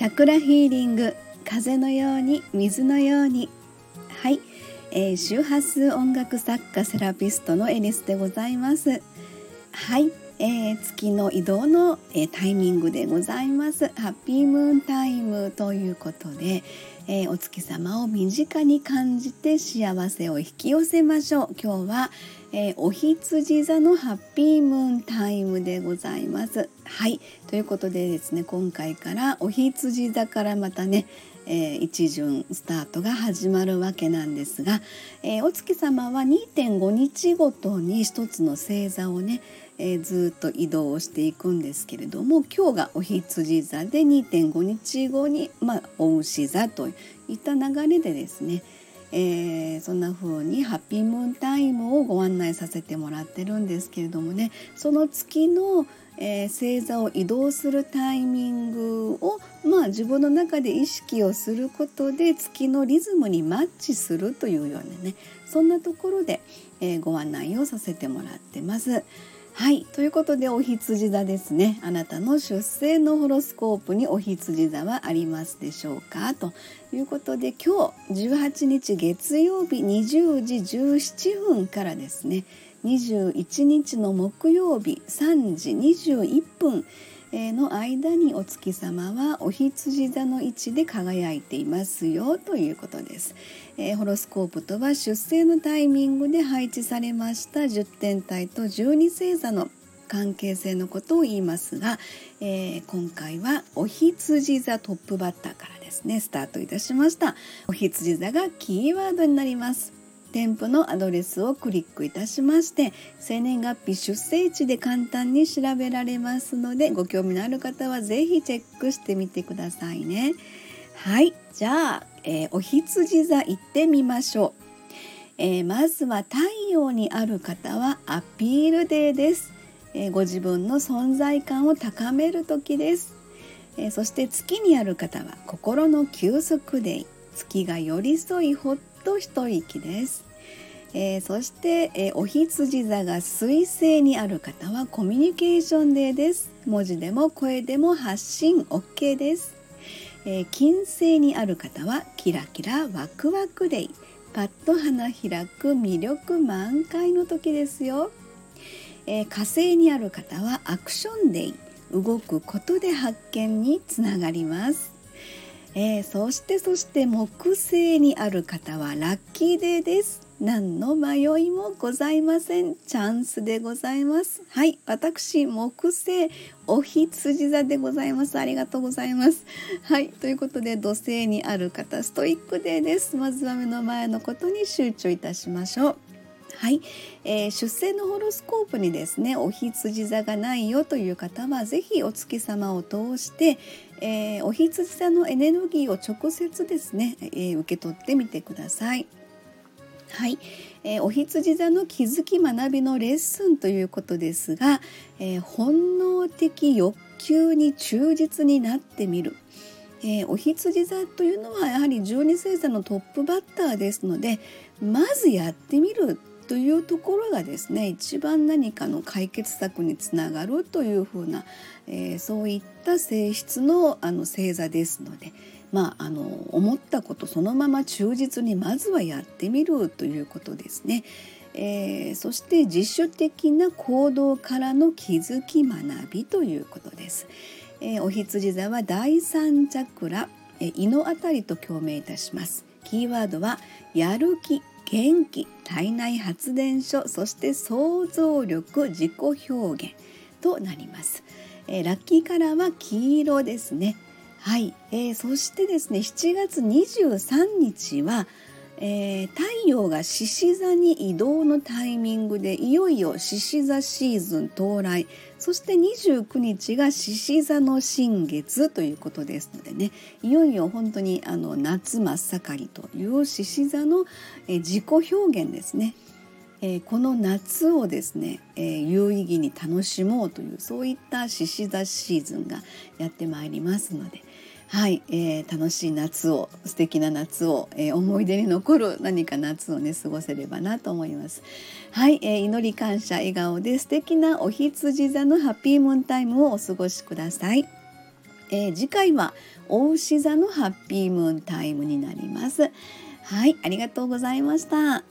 チャクラヒーリング風のように水のように。はい、えー、周波数音楽作家セラピストのエリスでございます。はい、えー、月の移動の、えー、タイミングでございます。ハッピームーンタイムということで、えー、お月様を身近に感じて幸せを引き寄せましょう。今日は、えー、お羊座のハッピームーンタイムでございます。はい。ということでですね今回からお羊座からまたねえー、一巡スタートが始まるわけなんですが、えー、お月様は2.5日ごとに一つの星座をね、えー、ずっと移動していくんですけれども今日がお羊座で2.5日後に、まあ、お牛座といった流れでですねえー、そんな風にハッピームーンタイムをご案内させてもらってるんですけれどもねその月の、えー、星座を移動するタイミングを、まあ、自分の中で意識をすることで月のリズムにマッチするというようなねそんなところで、えー、ご案内をさせてもらってます。はい。ということでお羊座ですね。あなたの出生のホロスコープにお羊座はありますでしょうか？ということで今日18日月曜日20時17分からですね。21日の木曜日3時21分の間にお月様はお羊座の位置で輝いていますよということです。えー、ホロスコープとは出生のタイミングで配置されました10天体と12星座の関係性のことを言いますが、えー、今回はお羊座トップバッターからですねスタートいたしましたお羊座がキーワードになります添付のアドレスをクリックいたしまして生年月日出生地で簡単に調べられますのでご興味のある方は是非チェックしてみてくださいね。はい。じゃあ、えー、お羊座行ってみましょう、えー、まずは太陽にある方はアピールデーです、えー、ご自分の存在感を高める時です。えそして月にある方は心の休息デイ。月が寄り添いほっと一息です。えー、そして、えー、お羊座が水星にある方はコミュニケーションデーです。文字でも声でも発信 OK です。えー、金星にある方はキラキラワクワクデイパッと花開く魅力満開の時ですよ、えー、火星にある方はアクションデイ動くことで発見につながりますえー、そしてそして木星にある方はラッキーデーです。何の迷いもございません。チャンスでございます。はい私木星お羊座でございます。ありがとうございます。はいということで土星にある方ストイックデーです。まずは目の前のことに集中いたしましょう。はい、えー、出生のホロスコープにですねお羊座がないよという方は是非お月様を通して、えー、お羊座のエネルギーを直接ですね、えー、受け取ってみてください。はい、えー、お羊座の気づき学びのレッスンということですが、えー、本能的欲求に忠実になってみる。えー、お羊座というのはやはり12星座のトップバッターですのでまずやってみるというところがですね一番何かの解決策につながるというふうな、えー、そういった性質のあの星座ですので、まあ、あの思ったことそのまま忠実にまずはやってみるということですね。えー、そして自主的な行動からの気づき学びということです。えー、お羊座は第三チャクラ、えー、胃のあたりと共鳴いたします。キーワードはやる気元気体内発電所そして想像力自己表現となります、えー、ラッキーカラーは黄色ですね。はい、えー、そしてですね7月23日はえー、太陽が獅子座に移動のタイミングでいよいよ獅子座シーズン到来そして29日が獅子座の新月ということですのでねいよいよ本当にあの夏真っ盛りという獅子座の、えー、自己表現ですね。えー、この夏をですね、えー、有意義に楽しもうというそういった獅子座シーズンがやってまいりますので、はい、えー、楽しい夏を素敵な夏を、えー、思い出に残る何か夏をね過ごせればなと思います。はい、えー、祈り感謝笑顔で素敵なお羊座のハッピームーンタイムをお過ごしください。えー、次回は大牛座のハッピームーンタイムになります。はいありがとうございました。